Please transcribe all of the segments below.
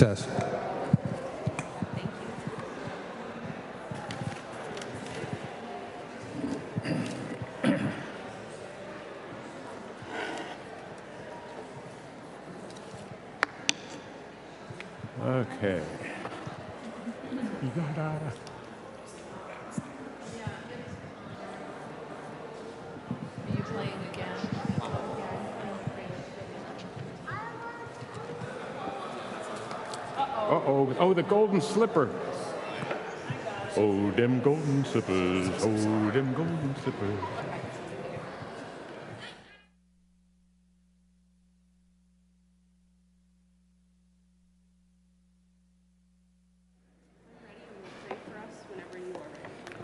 Success. Okay. Are you playing again? Uh-oh. Oh, the golden slipper. Oh, them golden slippers. Oh, them golden slippers.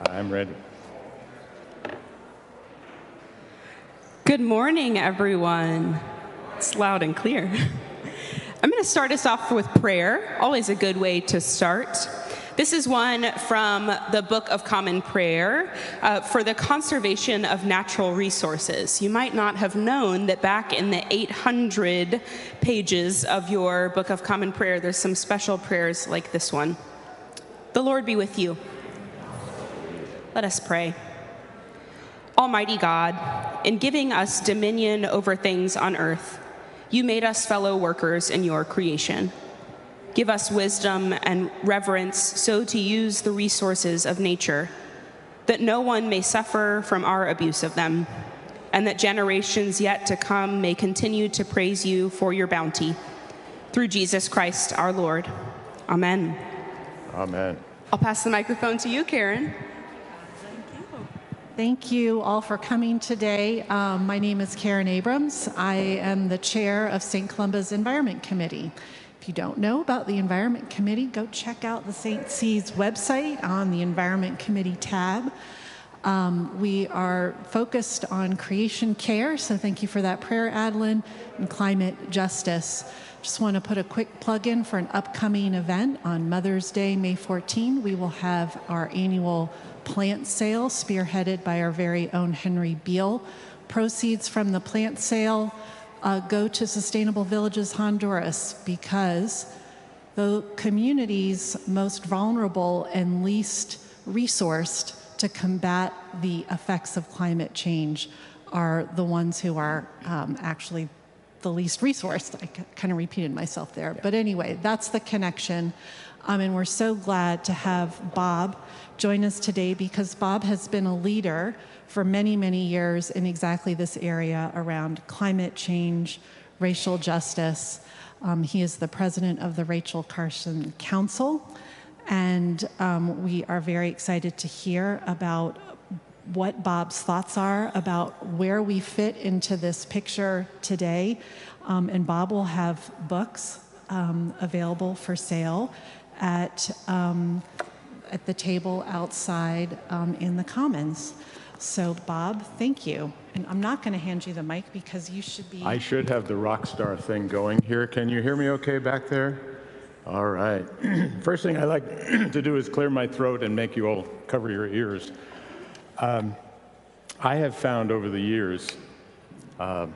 I'm ready. Good morning, everyone. It's loud and clear. I'm going to start us off with prayer, always a good way to start. This is one from the Book of Common Prayer uh, for the conservation of natural resources. You might not have known that back in the 800 pages of your Book of Common Prayer, there's some special prayers like this one. The Lord be with you. Let us pray. Almighty God, in giving us dominion over things on earth, you made us fellow workers in your creation. Give us wisdom and reverence so to use the resources of nature, that no one may suffer from our abuse of them, and that generations yet to come may continue to praise you for your bounty. Through Jesus Christ our Lord. Amen. Amen. I'll pass the microphone to you, Karen. Thank you all for coming today. Um, my name is Karen Abrams. I am the chair of St. Columba's Environment Committee. If you don't know about the Environment Committee, go check out the St. C's website on the Environment Committee tab. Um, we are focused on creation care, so thank you for that prayer, Adeline, and climate justice. Just want to put a quick plug in for an upcoming event on Mother's Day, May 14. We will have our annual plant sale spearheaded by our very own Henry Beal. Proceeds from the plant sale uh, go to Sustainable Villages Honduras because the communities most vulnerable and least resourced to combat the effects of climate change are the ones who are um, actually the least resourced. I kind of repeated myself there. But anyway, that's the connection. Um, and we're so glad to have Bob join us today because Bob has been a leader for many, many years in exactly this area around climate change, racial justice. Um, he is the president of the Rachel Carson Council. And um, we are very excited to hear about what Bob's thoughts are about where we fit into this picture today. Um, and Bob will have books um, available for sale at, um, at the table outside um, in the Commons. So, Bob, thank you. And I'm not going to hand you the mic because you should be. I should have the rock star thing going here. Can you hear me okay back there? All right. First thing I like to do is clear my throat and make you all cover your ears. Um, I have found over the years uh,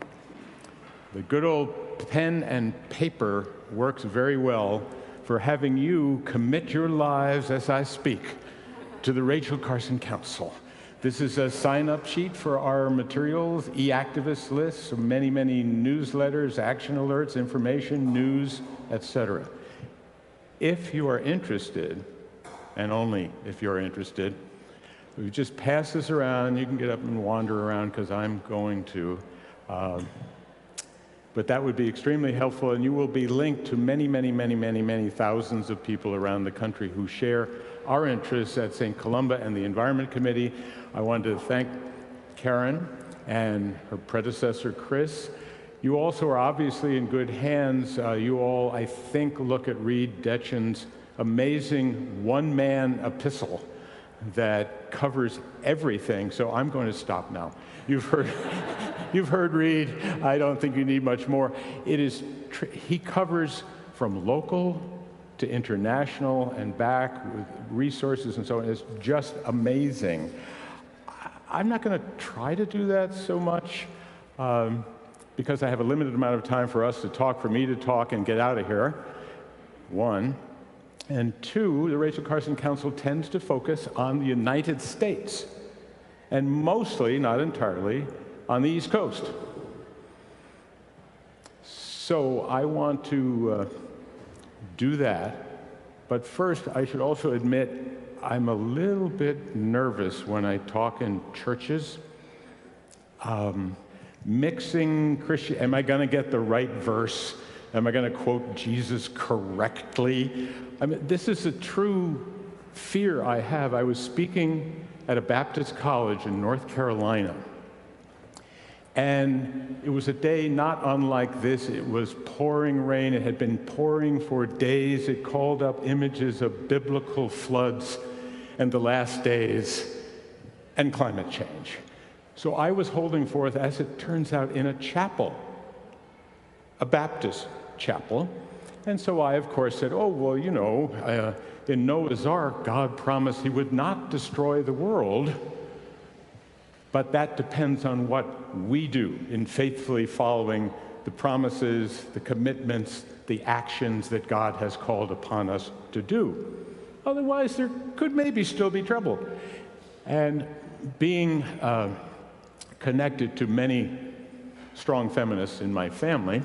the good old pen and paper works very well for having you commit your lives as I speak to the Rachel Carson Council. This is a sign up sheet for our materials, e activist lists, many, many newsletters, action alerts, information, news, etc. If you are interested, and only if you're interested, we just pass this around. You can get up and wander around because I'm going to. Uh, but that would be extremely helpful, and you will be linked to many, many, many, many, many thousands of people around the country who share our interests at St. Columba and the Environment Committee. I wanted to thank Karen and her predecessor, Chris. You also are obviously in good hands. Uh, you all, I think, look at Reed Detchen's amazing one man epistle that covers everything. So I'm going to stop now. You've heard, you've heard Reed. I don't think you need much more. It is, tr- he covers from local to international and back with resources and so on. It's just amazing. I'm not going to try to do that so much um, because I have a limited amount of time for us to talk, for me to talk and get out of here. one. And two, the Rachel Carson Council tends to focus on the United States, and mostly, not entirely, on the East Coast. So I want to uh, do that. But first, I should also admit I'm a little bit nervous when I talk in churches. Um, mixing Christian, am I going to get the right verse? Am I going to quote Jesus correctly? I mean, this is a true fear I have. I was speaking at a Baptist college in North Carolina. And it was a day not unlike this. It was pouring rain. It had been pouring for days. It called up images of biblical floods and the last days and climate change. So I was holding forth, as it turns out, in a chapel, a Baptist chapel. And so I, of course, said, Oh, well, you know, uh, in Noah's Ark, God promised he would not destroy the world. But that depends on what we do in faithfully following the promises, the commitments, the actions that God has called upon us to do. Otherwise, there could maybe still be trouble. And being uh, connected to many strong feminists in my family,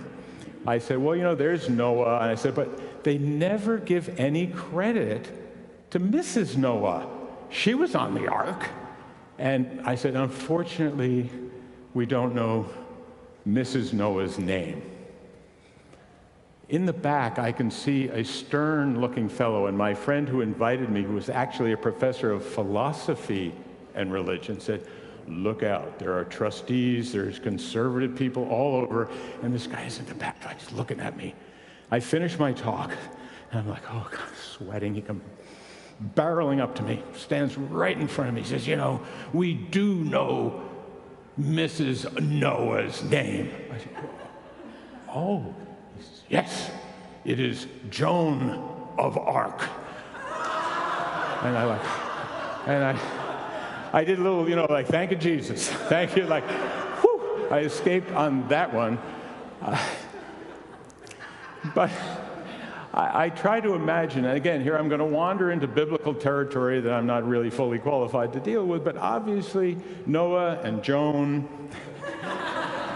I said, well, you know, there's Noah. And I said, but they never give any credit to Mrs. Noah. She was on the ark. And I said, unfortunately, we don't know Mrs. Noah's name. In the back, I can see a stern looking fellow, and my friend who invited me, who was actually a professor of philosophy and religion, said, Look out, there are trustees, there's conservative people all over, and this guy is in the back, just looking at me. I finish my talk, and I'm like, Oh, God, sweating. He comes barreling up to me, stands right in front of me, says, You know, we do know Mrs. Noah's name. I said, Oh, says, yes, it is Joan of Arc. And I like, and I, I did a little, you know, like, thank you, Jesus. Thank you. Like, whew, I escaped on that one. Uh, but I, I try to imagine, and again, here I'm going to wander into biblical territory that I'm not really fully qualified to deal with, but obviously Noah and Joan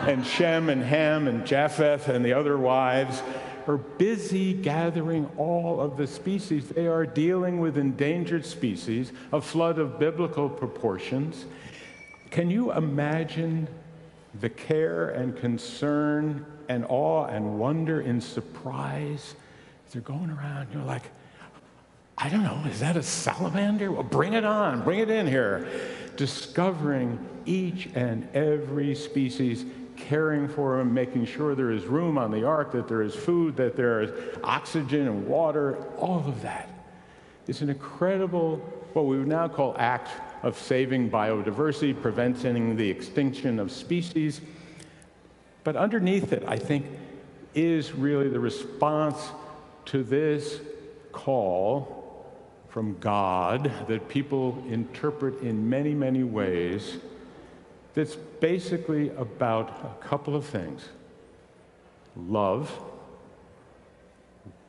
and Shem and Ham and Japheth and the other wives are busy gathering all of the species. They are dealing with endangered species, a flood of biblical proportions. Can you imagine the care and concern and awe and wonder and surprise they're going around, you're like, I don't know, is that a salamander? Well, bring it on, bring it in here. Discovering each and every species, caring for them, making sure there is room on the ark, that there is food, that there is oxygen and water, all of that. It's an incredible, what we would now call act of saving biodiversity, preventing the extinction of species. But underneath it, I think, is really the response to this call from God that people interpret in many, many ways that's basically about a couple of things love,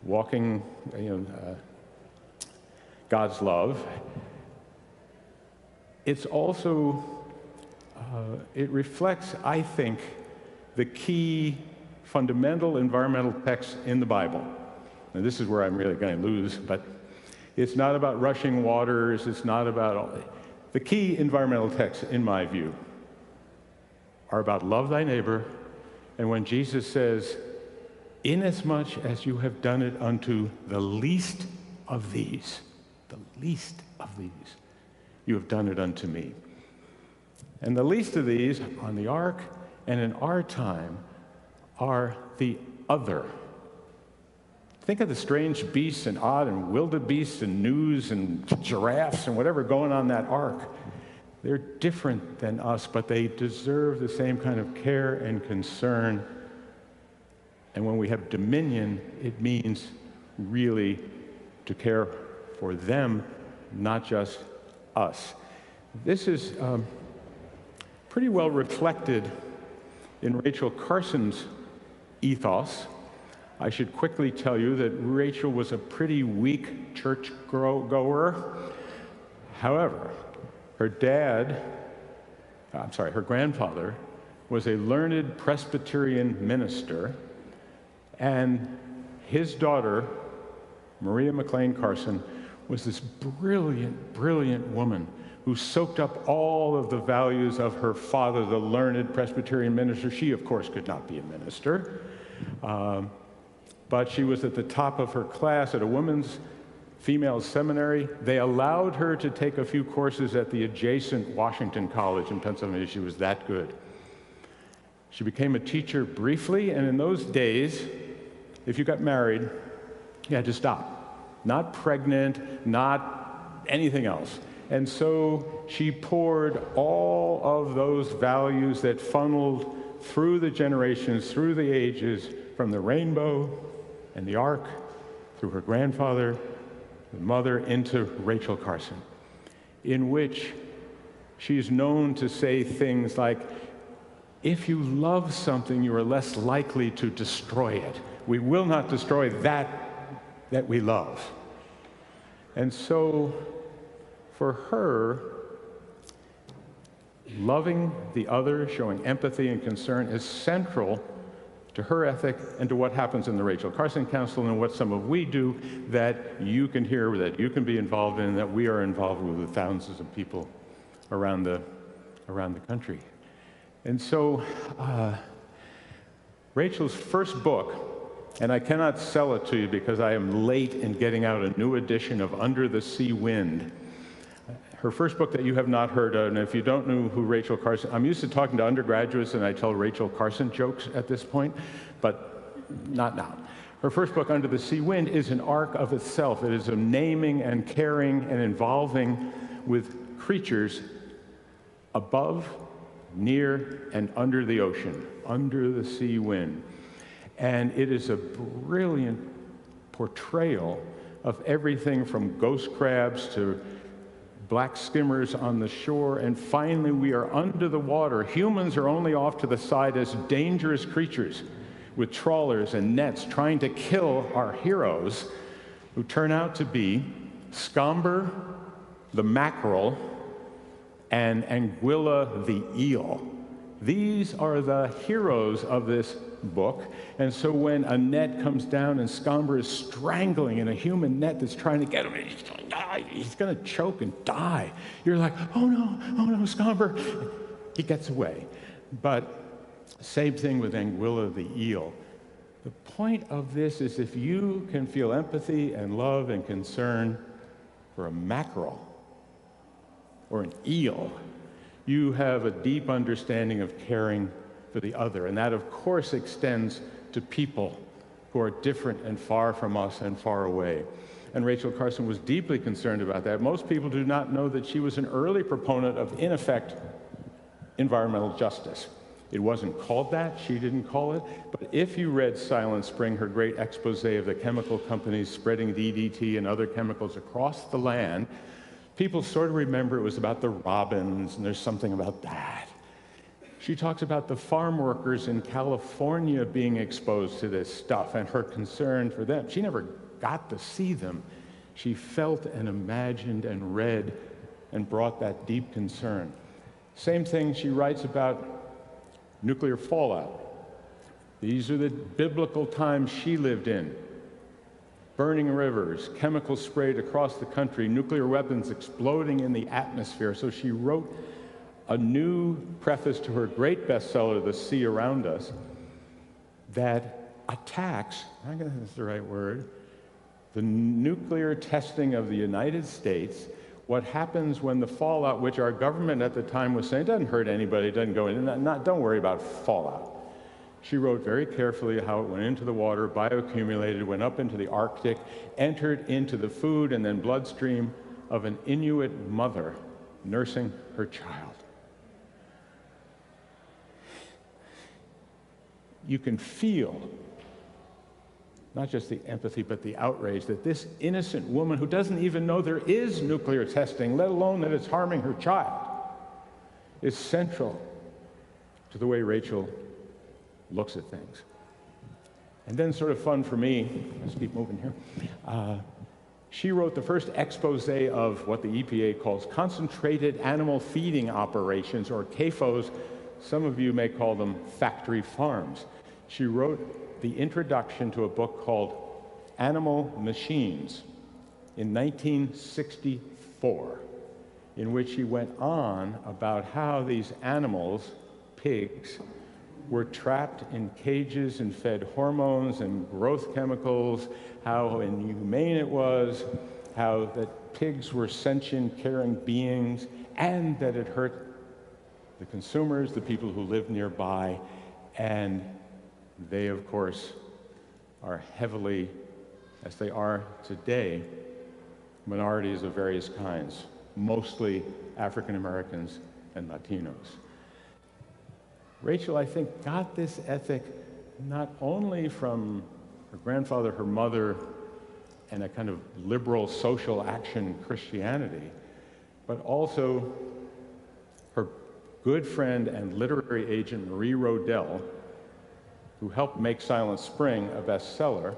walking, you know, uh, God's love. It's also, uh, it reflects, I think, the key fundamental environmental texts in the Bible. And this is where I'm really going to lose, but it's not about rushing waters. It's not about all. The key environmental texts, in my view, are about love thy neighbor. And when Jesus says, inasmuch as you have done it unto the least of these, the least of these, you have done it unto me. And the least of these on the ark and in our time are the other. Think of the strange beasts and odd and wildebeests and gnus and giraffes and whatever going on that ark. They're different than us, but they deserve the same kind of care and concern. And when we have dominion, it means really to care for them, not just us. This is um, pretty well reflected in Rachel Carson's ethos I should quickly tell you that Rachel was a pretty weak church goer. However, her dad, I'm sorry, her grandfather, was a learned Presbyterian minister, and his daughter, Maria McLean Carson, was this brilliant, brilliant woman who soaked up all of the values of her father, the learned Presbyterian minister. She, of course, could not be a minister, um, but she was at the top of her class at a women's female seminary. They allowed her to take a few courses at the adjacent Washington College in Pennsylvania. She was that good. She became a teacher briefly, and in those days, if you got married, you had to stop. Not pregnant, not anything else. And so she poured all of those values that funneled through the generations, through the ages, from the rainbow and the ark, through her grandfather, the mother, into Rachel Carson, in which she's known to say things like, if you love something, you are less likely to destroy it. We will not destroy that that we love. And so, for her, loving the other, showing empathy and concern is central to her ethic and to what happens in the Rachel Carson Council and what some of we do that you can hear, that you can be involved in, that we are involved with, with thousands of people around the, around the country. And so, uh, Rachel's first book, and I cannot sell it to you because I am late in getting out a new edition of Under the Sea Wind. Her first book that you have not heard of, and if you don't know who Rachel Carson, I'm used to talking to undergraduates and I tell Rachel Carson jokes at this point, but not now. Her first book, Under the Sea Wind, is an ark of itself. It is a naming and caring and involving with creatures above, near, and under the ocean, under the sea wind. And it is a brilliant portrayal of everything from ghost crabs to black skimmers on the shore. And finally, we are under the water. Humans are only off to the side as dangerous creatures with trawlers and nets trying to kill our heroes, who turn out to be Scomber, the mackerel, and Anguilla the eel. These are the heroes of this book. And so when a net comes down and Scomber is strangling in a human net that's trying to get him, he's going to choke and die. You're like, oh no, oh no, Scomber. He gets away. But same thing with Anguilla the eel. The point of this is if you can feel empathy and love and concern for a mackerel or an eel, you have a deep understanding of caring for the other. And that, of course, extends to people who are different and far from us and far away. And Rachel Carson was deeply concerned about that. Most people do not know that she was an early proponent of, in effect, environmental justice. It wasn't called that, she didn't call it, but if you read Silent Spring, her great expose of the chemical companies spreading DDT and other chemicals across the land, people sort of remember it was about the robins, and there's something about that. She talks about the farm workers in California being exposed to this stuff and her concern for them. She never got to see them. She felt and imagined and read and brought that deep concern. Same thing she writes about nuclear fallout. These are the biblical times she lived in. Burning rivers, chemicals sprayed across the country, nuclear weapons exploding in the atmosphere. So she wrote a new preface to her great bestseller, The Sea Around Us, that attacks, I guess that's the right word, the nuclear testing of the United States, what happens when the fallout, which our government at the time was saying doesn't hurt anybody, doesn't go in, not, don't worry about fallout. She wrote very carefully how it went into the water, bioaccumulated, went up into the Arctic, entered into the food and then bloodstream of an Inuit mother nursing her child. you can feel not just the empathy, but the outrage that this innocent woman who doesn't even know there is nuclear testing, let alone that it's harming her child, is central to the way Rachel looks at things. And then, sort of fun for me, let's keep moving here. Uh, she wrote the first expose of what the EPA calls concentrated animal feeding operations, or CAFOs. Some of you may call them factory farms. She wrote the introduction to a book called Animal Machines in 1964, in which she went on about how these animals, pigs, were trapped in cages and fed hormones and growth chemicals, how inhumane it was, how that pigs were sentient, caring beings, and that it hurt the consumers, the people who live nearby, and they, of course, are heavily, as they are today, minorities of various kinds, mostly African Americans and Latinos. Rachel, I think, got this ethic not only from her grandfather, her mother, and a kind of liberal social action Christianity, but also her good friend and literary agent Marie Rodell, who helped make Silent Spring a bestseller,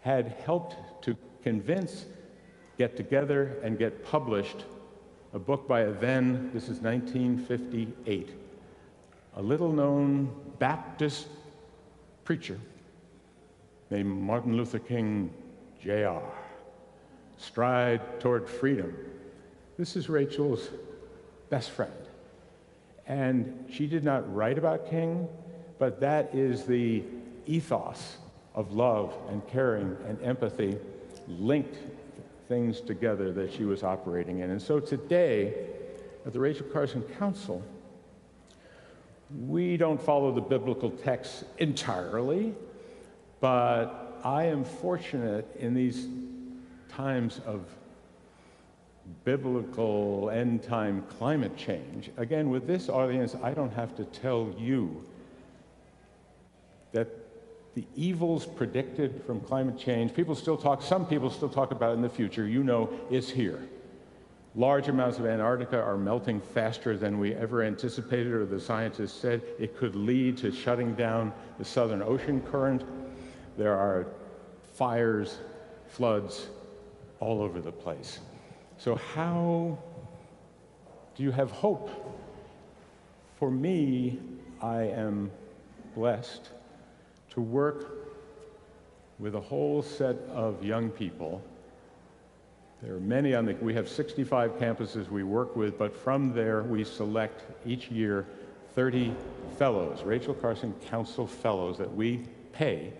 had helped to convince Get Together and get published a book by a then, this is 1958, a little known Baptist preacher named Martin Luther King Jr. Stride Toward Freedom. This is Rachel's best friend. And she did not write about King, but that is the ethos of love and caring and empathy linked things together that she was operating in. And so today, at the Rachel Carson Council, we don't follow the biblical text entirely, but I am fortunate in these times of biblical end time climate change. Again, with this audience, I don't have to tell you that the evils predicted from climate change, people still talk, some people still talk about in the future, you know, is here. Large amounts of Antarctica are melting faster than we ever anticipated, or the scientists said it could lead to shutting down the Southern Ocean current. There are fires, floods all over the place. So, how do you have hope? For me, I am blessed to work with a whole set of young people there are many on the, we have 65 campuses we work with, but from there we select each year 30 fellows, Rachel Carson Council fellows that we pay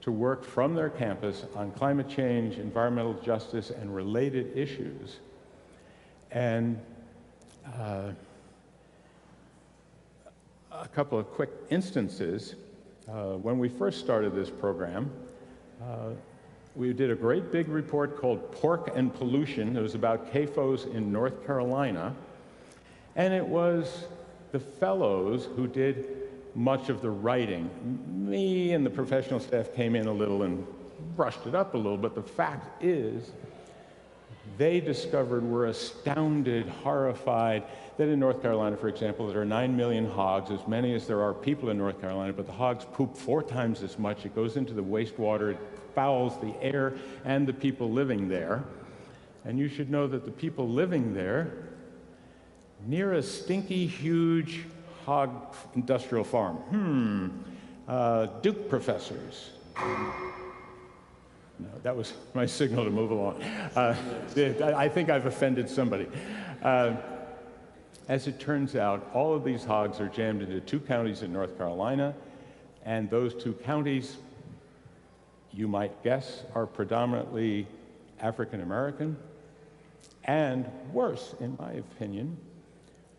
to work from their campus on climate change, environmental justice, and related issues. And uh, a couple of quick instances. Uh, when we first started this program, uh, we did a great big report called Pork and Pollution. It was about CAFOs in North Carolina. And it was the fellows who did much of the writing. Me and the professional staff came in a little and brushed it up a little, but the fact is, they discovered, were astounded, horrified that in North Carolina, for example, there are 9 million hogs, as many as there are people in North Carolina, but the hogs poop four times as much. It goes into the wastewater, fouls the air and the people living there. And you should know that the people living there, near a stinky, huge hog industrial farm, hmm, uh, Duke professors. No, that was my signal to move along. Uh, I think I've offended somebody. Uh, as it turns out, all of these hogs are jammed into two counties in North Carolina, and those two counties you might guess, are predominantly African American. And worse, in my opinion,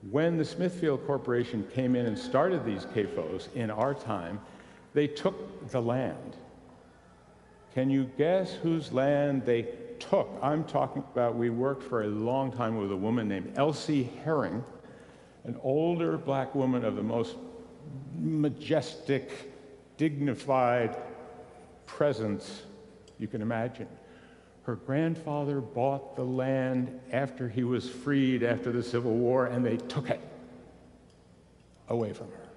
when the Smithfield Corporation came in and started these CAFOs in our time, they took the land. Can you guess whose land they took? I'm talking about, we worked for a long time with a woman named Elsie Herring, an older black woman of the most majestic, dignified, presence you can imagine. Her grandfather bought the land after he was freed after the Civil War, and they took it away from her.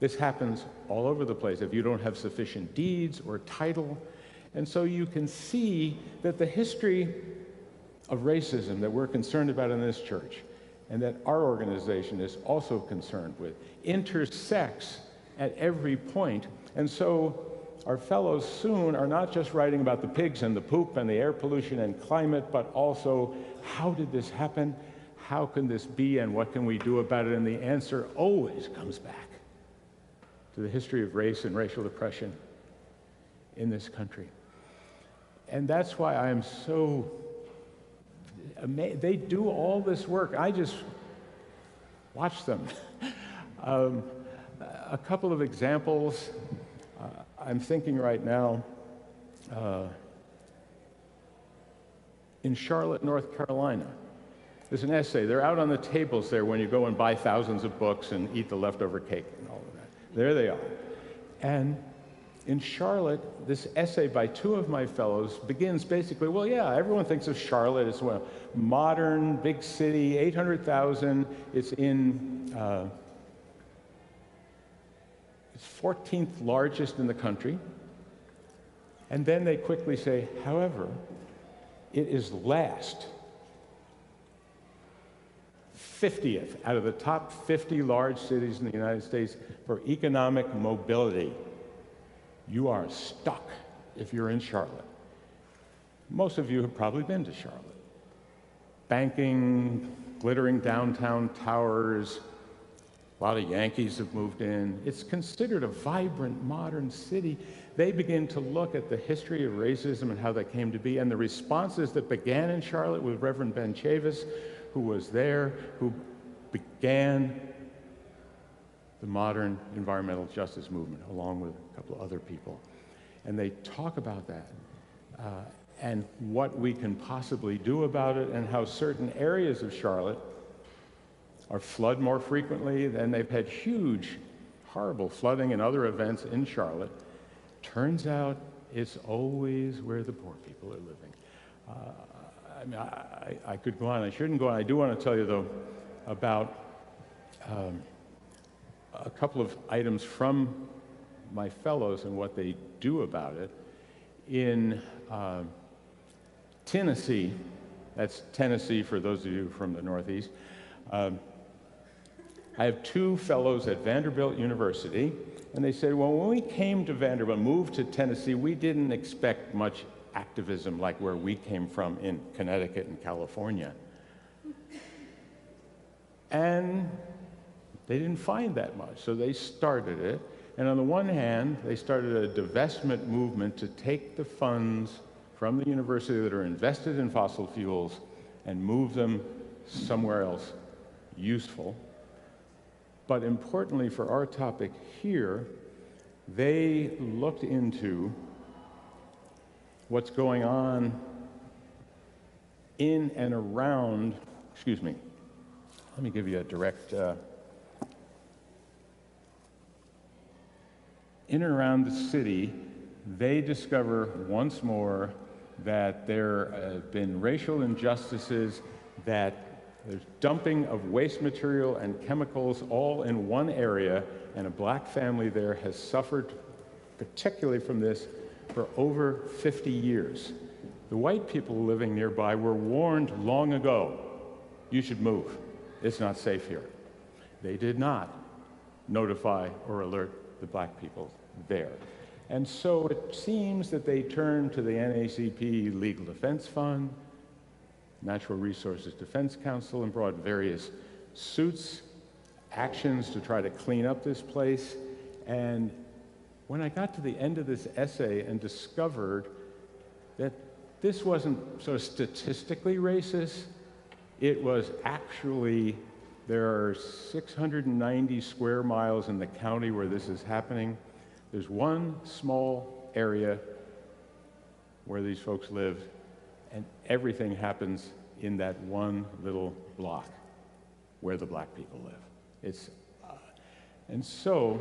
This happens all over the place if you don't have sufficient deeds or title. And so you can see that the history of racism that we're concerned about in this church and that our organization is also concerned with intersects at every point. And so our fellows soon are not just writing about the pigs and the poop and the air pollution and climate, but also how did this happen? How can this be? And what can we do about it? And the answer always comes back to the history of race and racial oppression in this country. And that's why I am so ama- They do all this work. I just watch them. um, a couple of examples. Uh, I'm thinking right now uh, in Charlotte, North Carolina. There's an essay. They're out on the tables there when you go and buy thousands of books and eat the leftover cake and all of that. There they are. And in Charlotte, this essay by two of my fellows begins basically, well, yeah, everyone thinks of Charlotte as a modern, big city, 800,000. It's in, uh, it's 14th largest in the country. And then they quickly say, however, it is last 50th out of the top 50 large cities in the United States for economic mobility. You are stuck if you're in Charlotte. Most of you have probably been to Charlotte. Banking, glittering downtown towers, a lot of Yankees have moved in. It's considered a vibrant modern city. They begin to look at the history of racism and how that came to be, and the responses that began in Charlotte with Reverend Ben Chavis, who was there, who began the modern environmental justice movement, along with a couple of other people. And they talk about that uh, and what we can possibly do about it, and how certain areas of Charlotte are flood more frequently, and they've had huge, horrible flooding and other events in Charlotte. Turns out it's always where the poor people are living. Uh, I mean, I, I, could go on. I shouldn't go on. I do want to tell you, though, about um, a couple of items from my fellows and what they do about it. In uh, Tennessee, that's Tennessee for those of you from the Northeast, um, I have two fellows at Vanderbilt University, and they said, well, when we came to Vanderbilt, moved to Tennessee, we didn't expect much activism like where we came from in Connecticut and California. And they didn't find that much, so they started it. And on the one hand, they started a divestment movement to take the funds from the university that are invested in fossil fuels and move them somewhere else useful. But importantly for our topic here, they looked into what's going on in and around, excuse me, let me give you a direct, uh, in and around the city, they discover once more that there have been racial injustices, that there's dumping of waste material and chemicals all in one area, and a black family there has suffered particularly from this for over 50 years. The white people living nearby were warned long ago you should move. It's not safe here. They did not notify or alert the black people there. And so it seems that they turned to the NAACP Legal Defense Fund, Natural Resources Defense Council, and brought various suits, actions to try to clean up this place. And when I got to the end of this essay and discovered that this wasn't sort of statistically racist, it was actually, there are 690 square miles in the county where this is happening. There's one small area where these folks live, and everything happens in that one little block where the black people live. It's, uh, and so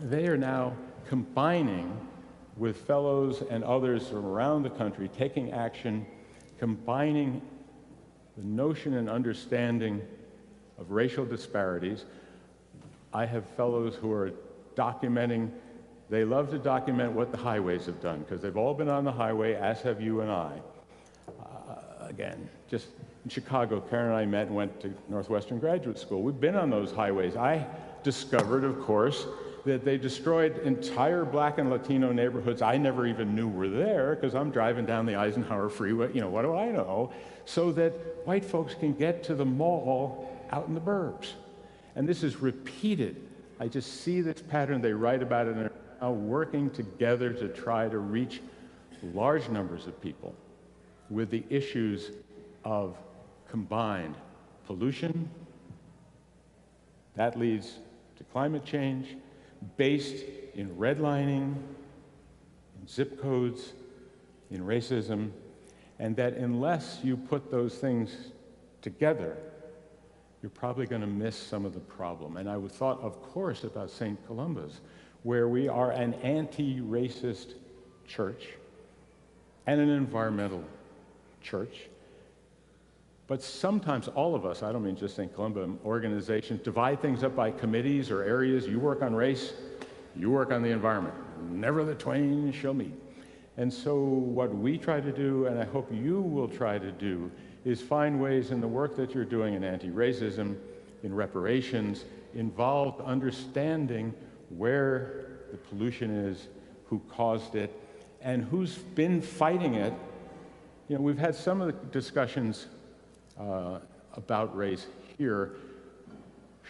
they are now combining with fellows and others from around the country, taking action, combining the notion and understanding of racial disparities. I have fellows who are documenting. They love to document what the highways have done because they've all been on the highway, as have you and I. Again, just in Chicago, Karen and I met and went to Northwestern Graduate School. We've been on those highways. I discovered, of course, that they destroyed entire black and Latino neighborhoods I never even knew were there because I'm driving down the Eisenhower Freeway, you know, what do I know? So that white folks can get to the mall out in the burbs. And this is repeated. I just see this pattern. They write about it and are now working together to try to reach large numbers of people with the issues of combined pollution. That leads to climate change based in redlining, in zip codes, in racism, and that unless you put those things together, you're probably going to miss some of the problem. And I thought, of course, about St. Columba's, where we are an anti racist church and an environmental church. But sometimes all of us, I don't mean just St. Columba, um, organizations divide things up by committees or areas. You work on race, you work on the environment. Never the twain shall meet. And so, what we try to do, and I hope you will try to do, is find ways in the work that you're doing in anti racism, in reparations, involved understanding where the pollution is, who caused it, and who's been fighting it. You know, we've had some of the discussions uh, about race here.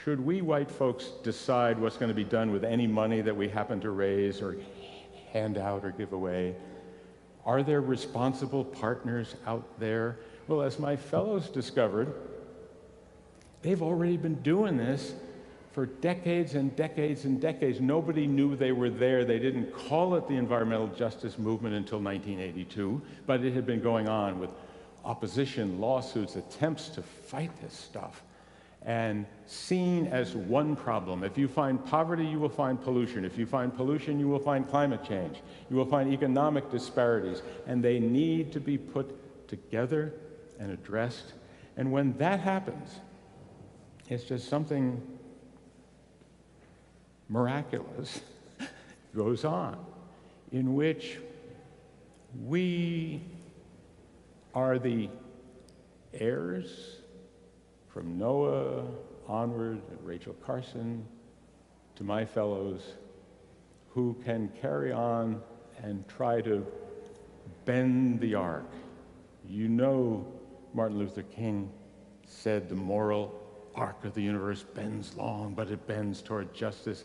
Should we white folks decide what's going to be done with any money that we happen to raise or hand out or give away? Are there responsible partners out there? Well, as my fellows discovered, they've already been doing this for decades and decades and decades. Nobody knew they were there. They didn't call it the environmental justice movement until 1982, but it had been going on with opposition, lawsuits, attempts to fight this stuff, and seen as one problem. If you find poverty, you will find pollution. If you find pollution, you will find climate change. You will find economic disparities, and they need to be put together and addressed. And when that happens, it's just something miraculous goes on in which we are the heirs from Noah onward, Rachel Carson, to my fellows who can carry on and try to bend the arc. You know Martin Luther King said the moral arc of the universe bends long, but it bends toward justice.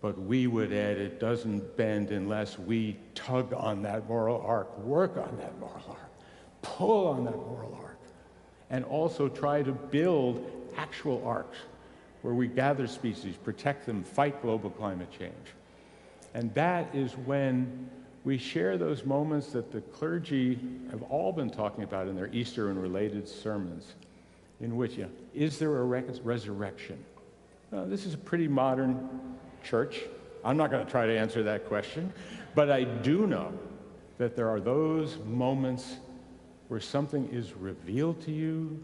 But we would add it doesn't bend unless we tug on that moral arc, work on that moral arc, pull on that moral arc, and also try to build actual arks where we gather species, protect them, fight global climate change. And that is when we share those moments that the clergy have all been talking about in their Easter and related sermons, in which, you know, is there a resurrection? Uh, this is a pretty modern church. I'm not going to try to answer that question, but I do know that there are those moments where something is revealed to you,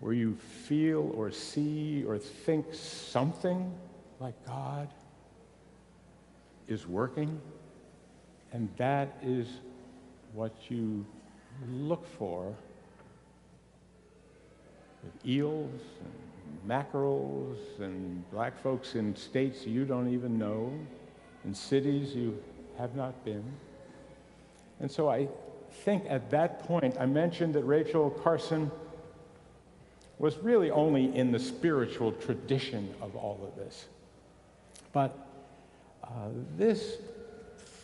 where you feel or see or think something like God is working and that is what you look for eels and mackerels and black folks in states you don't even know, in cities you have not been. And so I think at that point, I mentioned that Rachel Carson was really only in the spiritual tradition of all of this. But uh, this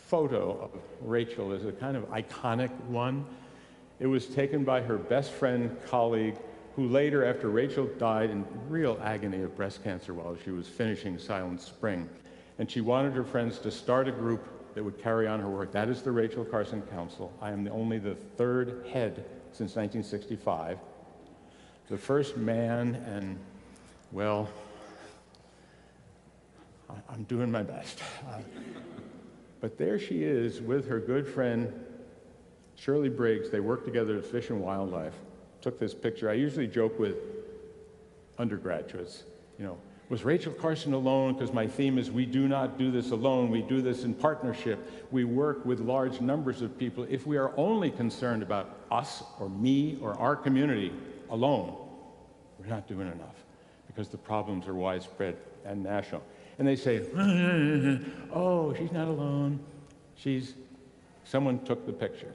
photo of Rachel is a kind of iconic one. It was taken by her best friend, colleague, who later, after Rachel died in real agony of breast cancer while she was finishing Silent Spring, and she wanted her friends to start a group that would carry on her work. That is the Rachel Carson Council. I am the only the third head since 1965. The first man, and well, I'm doing my best. Uh, but there she is with her good friend, Shirley Briggs. They work together at Fish and Wildlife. Took this picture. I usually joke with undergraduates, you know, Was Rachel Carson alone? Because my theme is we do not do this alone. We do this in partnership. We work with large numbers of people. If we are only concerned about us or me or our community alone, we're not doing enough because the problems are widespread and national. And they say, oh, she's not alone. She's, someone took the picture.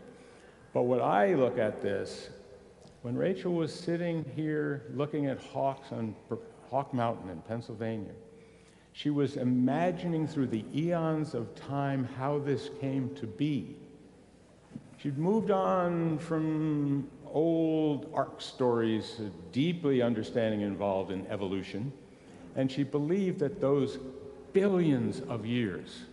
But what I look at this, when Rachel was sitting here looking at hawks on Hawk Mountain in Pennsylvania. She was imagining through the eons of time how this came to be. She'd moved on from old ark stories, deeply understanding involved in evolution, and she believed that those billions of years,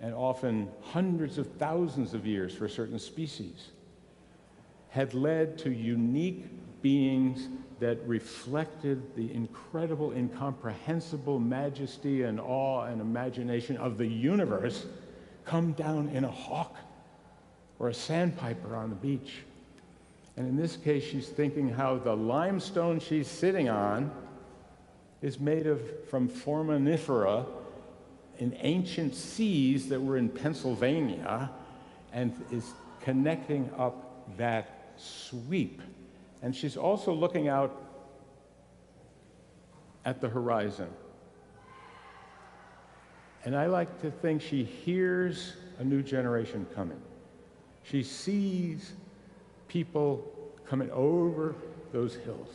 and often hundreds of thousands of years for certain species, had led to unique beings that reflected the incredible, incomprehensible majesty and awe and imagination of the universe come down in a hawk or a sandpiper on the beach. And in this case, she's thinking how the limestone she's sitting on is made of from foraminifera in ancient seas that were in Pennsylvania and is connecting up that sweep and she's also looking out at the horizon. And I like to think she hears a new generation coming. She sees people coming over those hills.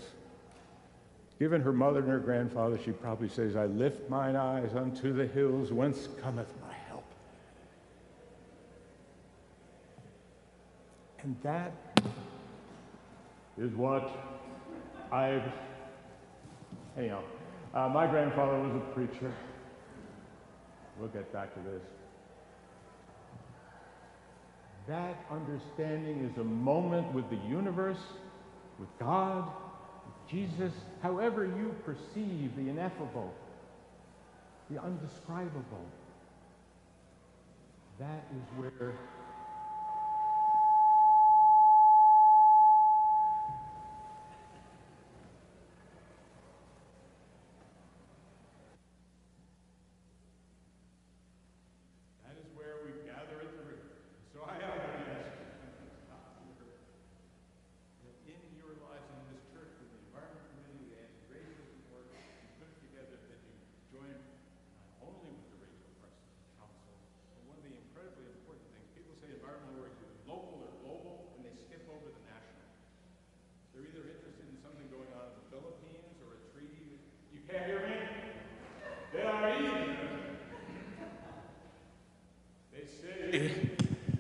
Given her mother and her grandfather, she probably says, I lift mine eyes unto the hills, whence cometh my help. And that is what I've, anyhow, uh, my grandfather was a preacher. We'll get back to this. That understanding is a moment with the universe, with God, with Jesus, however you perceive the ineffable, the undescribable. That is where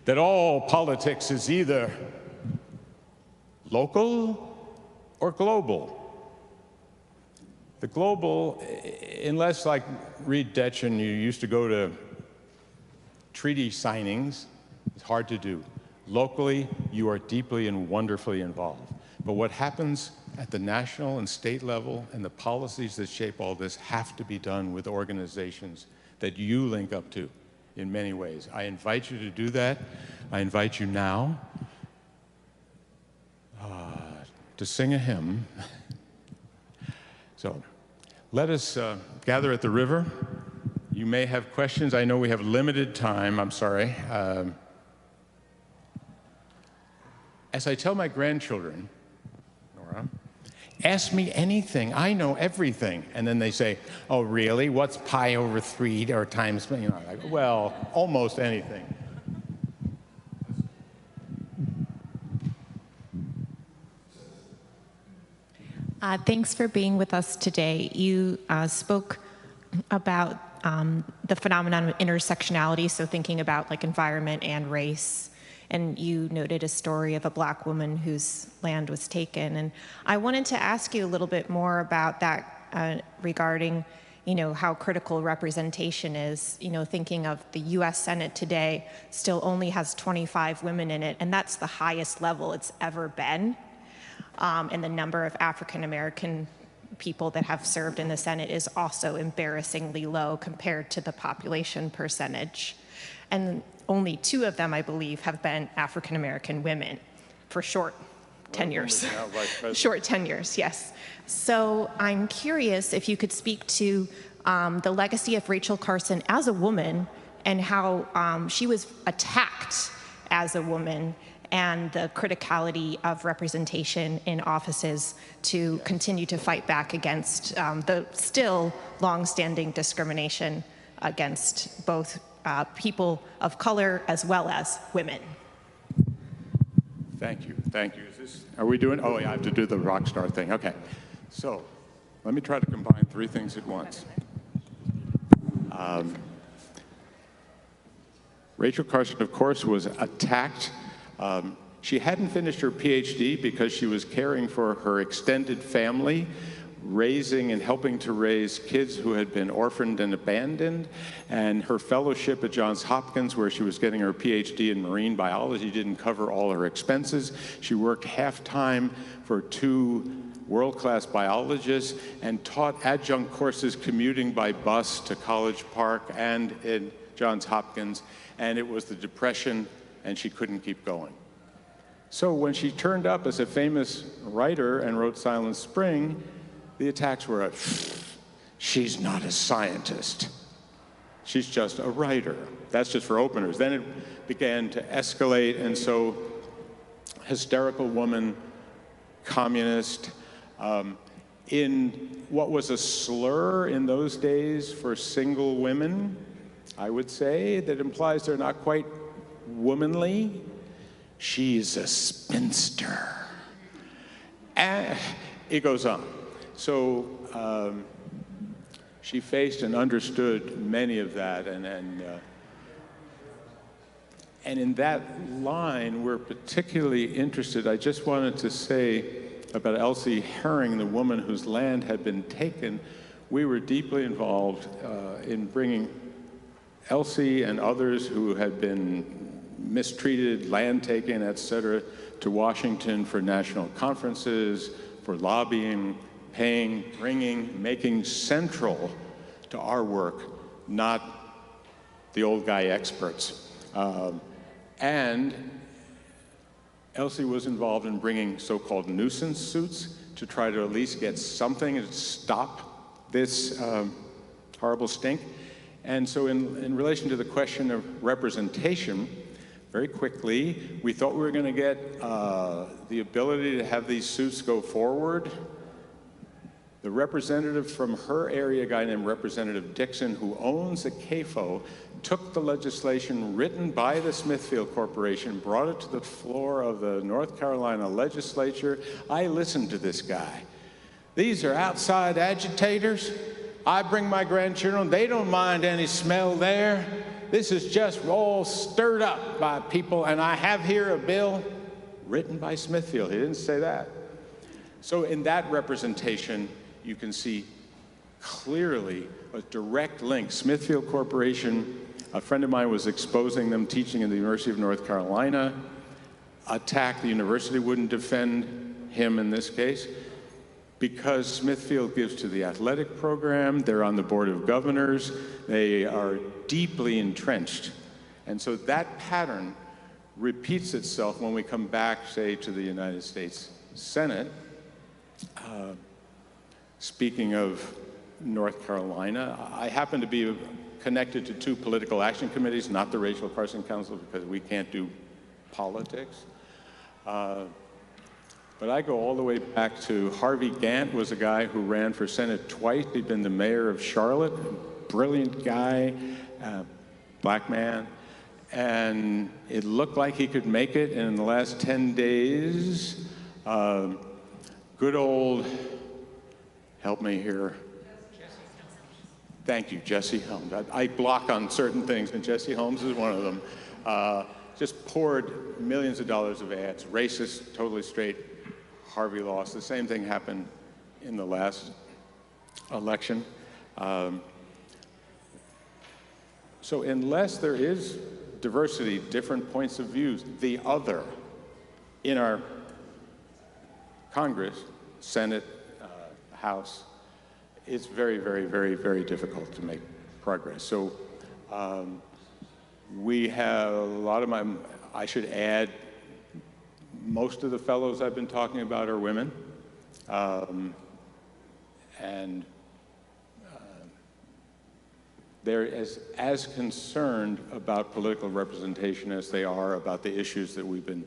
that all politics is either local or global. The global, unless like Reed Detchen, you used to go to treaty signings, it's hard to do. Locally, you are deeply and wonderfully involved. But what happens at the national and state level and the policies that shape all this have to be done with organizations that you link up to in many ways. I invite you to do that. I invite you now uh, to sing a hymn. so let us uh, gather at the river. You may have questions. I know we have limited time. I'm sorry. Um, as I tell my grandchildren, Nora, Ask me anything. I know everything. And then they say, Oh, really? What's pi over three or times? You know, like, well, almost anything. Uh, thanks for being with us today. You uh, spoke about um, the phenomenon of intersectionality, so thinking about like environment and race and you noted a story of a black woman whose land was taken. And I wanted to ask you a little bit more about that uh, regarding you know how critical representation is you know thinking of the US Senate today still only has 25 women in it and that's the highest level it's ever been um, and the number of African American people that have served in the Senate is also embarrassingly low compared to the population percentage and only two of them, I believe, have been African American women for short tenures. now vice president. Short tenures, yes. So I'm curious if you could speak to um, the legacy of Rachel Carson as a woman and how um, she was attacked as a woman and the criticality of representation in offices to continue to fight back against um, the still longstanding discrimination against both uh, people of color as well as women. Thank you, thank you. Is this, are we doing, oh, yeah, I have to do the rock star thing, okay. So, let me try to combine three things at once. Um, Rachel Carson, of course, was attacked. Um, she hadn't finished her PhD because she was caring for her extended family, raising and helping to raise kids who had been orphaned and abandoned. And her fellowship at Johns Hopkins, where she was getting her PhD in marine biology, didn't cover all her expenses. She worked half time for two world class biologists and taught adjunct courses commuting by bus to College Park and in Johns Hopkins. And it was the Depression, and she couldn't keep going. So when she turned up as a famous writer and wrote Silent Spring, the attacks were, she's not a scientist. She's just a writer. That's just for openers. Then it began to escalate, and so hysterical woman, communist, um, in what was a slur in those days for single women, I would say, that implies they're not quite womanly. She's a spinster. And it goes on. So um, she faced and understood many of that, and, and, uh, and in that line, we're particularly interested. I just wanted to say about Elsie Herring, the woman whose land had been taken. We were deeply involved uh, in bringing Elsie and others who had been mistreated, land taken, et cetera, to Washington for national conferences, for lobbying, paying, bringing, making central to our work, not the old guy experts. Um, and Elsie was involved in bringing so-called nuisance suits to try to at least get something to stop this um, horrible stink. And so in, in relation to the question of representation, very quickly, we thought we were going to get uh, the ability to have these suits go forward. The representative from her area, a guy named Representative Dixon, who owns a CAFO, took the legislation written by the Smithfield Corporation, brought it to the floor of the North Carolina legislature. I listened to this guy. These are outside agitators. I bring my grandchildren, they don't mind any smell there. This is just all stirred up by people, and I have here a bill written by Smithfield. He didn't say that. So, in that representation, you can see clearly a direct link. Smithfield Corporation, a friend of mine was exposing them teaching in the University of North Carolina, attacked the university, wouldn't defend him in this case because Smithfield gives to the athletic program, they're on the board of governors, they are deeply entrenched. And so that pattern repeats itself when we come back, say, to the United States Senate. Uh, speaking of North Carolina, I happen to be connected to two political action committees, not the Rachel Carson Council, because we can't do politics. Uh, but I go all the way back to Harvey Gantt was a guy who ran for Senate twice. He'd been the mayor of Charlotte, brilliant guy, uh, black man. And it looked like he could make it. And in the last 10 days, uh, good old, help me here. Thank you, Jesse Helms. I, I, block on certain things, and Jesse Helms is one of them. Uh, just poured millions of dollars of ads, racist, totally straight, Harvey lost. The same thing happened in the last election. Um, so unless there is diversity, different points of views, the other in our Congress, Senate, House, it's very, very, very, very difficult to make progress. So um, we have a lot of my, I should add most of the fellows I've been talking about are women. Um, and uh, they're as, as concerned about political representation as they are about the issues that we've been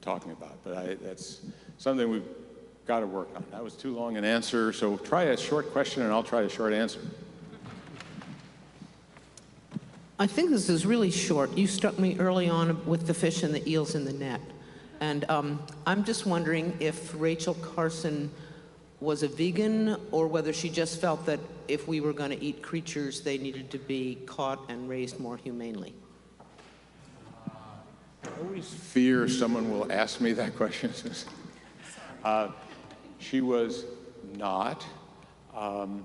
talking about. But I, that's something we've got to work on. That was too long an answer, so try a short question and I'll try a short answer. I think this is really short. You struck me early on with the fish and the eels in the net. And um, I'm just wondering if Rachel Carson was a vegan or whether she just felt that if we were going to eat creatures, they needed to be caught and raised more humanely. I always fear someone will ask me that question. uh, she was not. Um,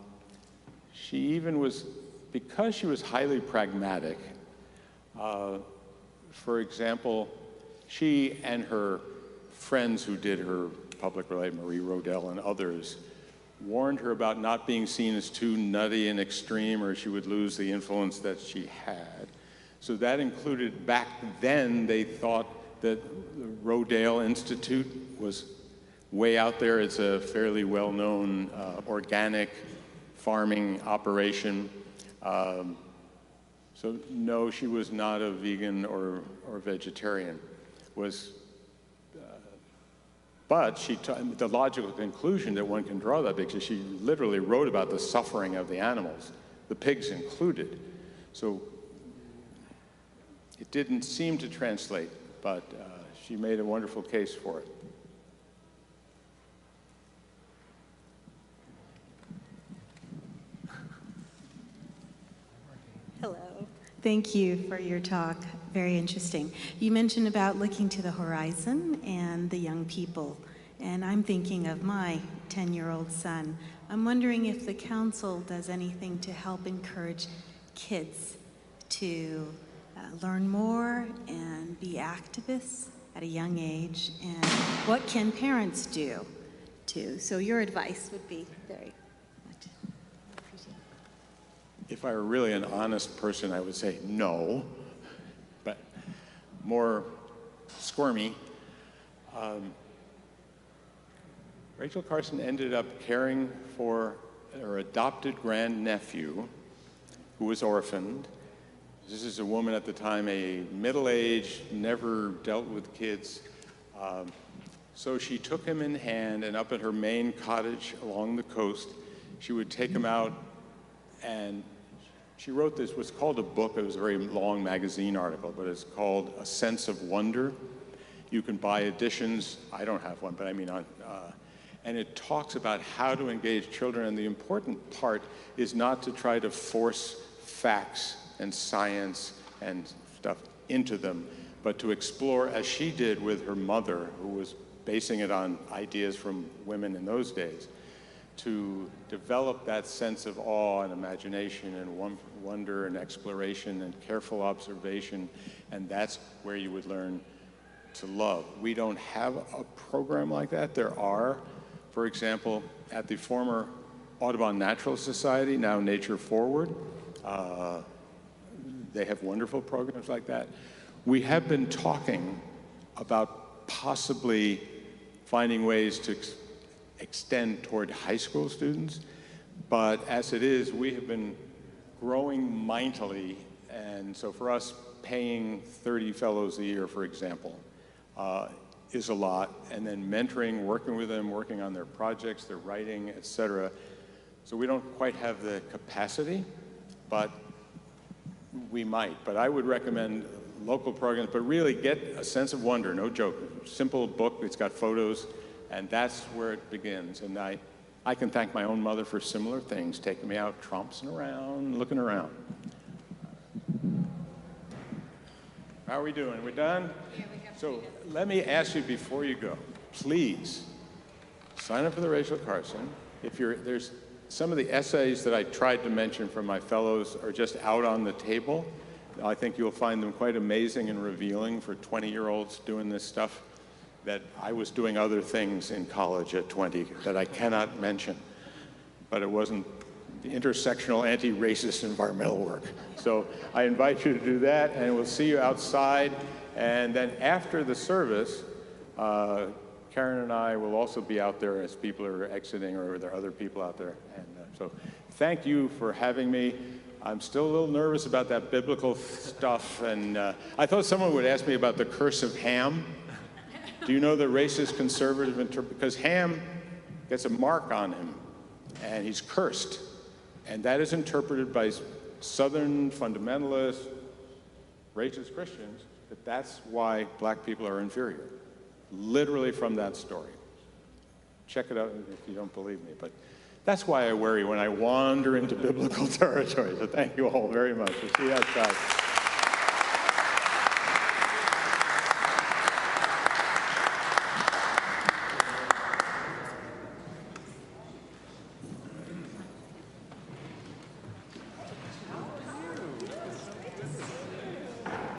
she even was, because she was highly pragmatic, uh, for example, she and her friends who did her public relate, Marie Rodell and others, warned her about not being seen as too nutty and extreme or she would lose the influence that she had. So that included, back then, they thought that the Rodale Institute was way out there. It's a fairly well-known uh, organic farming operation. Um, so no, she was not a vegan or, or vegetarian. Was, uh, but she the logical conclusion that one can draw that because she literally wrote about the suffering of the animals, the pigs included. So it didn't seem to translate, but uh, she made a wonderful case for it. Thank you for your talk. Very interesting. You mentioned about looking to the horizon and the young people, and I'm thinking of my 10 year old son. I'm wondering if the council does anything to help encourage kids to uh, learn more and be activists at a young age, and what can parents do to? So, your advice would be very if I were really an honest person, I would say no, but more squirmy. Um, Rachel Carson ended up caring for her adopted grandnephew who was orphaned. This is a woman at the time, a middle aged, never dealt with kids. Um, so she took him in hand, and up at her Maine cottage along the coast, she would take him out and she wrote this, what's called a book. It was a very long magazine article, but it's called A Sense of Wonder. You can buy editions. I don't have one, but I mean, uh, and it talks about how to engage children. And the important part is not to try to force facts and science and stuff into them, but to explore, as she did with her mother, who was basing it on ideas from women in those days to develop that sense of awe and imagination and wonder and exploration and careful observation, and that's where you would learn to love. We don't have a program like that. There are, for example, at the former Audubon Naturalist Society, now Nature Forward, uh, they have wonderful programs like that. We have been talking about possibly finding ways to extend toward high school students. But as it is, we have been growing mightily. And so for us, paying 30 fellows a year, for example, uh, is a lot. And then mentoring, working with them, working on their projects, their writing, et cetera. So we don't quite have the capacity, but we might. But I would recommend local programs, but really get a sense of wonder, no joke. Simple book, it's got photos, and that's where it begins. And I, I can thank my own mother for similar things, taking me out tromping around, looking around. How are we doing? We done? Yeah, we have so let me ask you before you go, please sign up for the Rachel Carson. If you're there's some of the essays that I tried to mention from my fellows are just out on the table. I think you'll find them quite amazing and revealing for 20 year olds doing this stuff that I was doing other things in college at 20 that I cannot mention, but it wasn't the intersectional anti-racist environmental work. So I invite you to do that, and we'll see you outside. And then after the service, Uh, Karen and I will also be out there as people are exiting, or there are other people out there. And uh, so, thank you for having me. I'm still a little nervous about that biblical stuff, and uh, I thought someone would ask me about the curse of Ham. Do you know the racist conservative? Because Ham gets a mark on him, and he's cursed, and that is interpreted by Southern fundamentalists, racist Christians, that that's why black people are inferior. Literally from that story. Check it out if you don't believe me. But that's why I worry when I wander into biblical territory. So thank you all very much. We'll see you outside.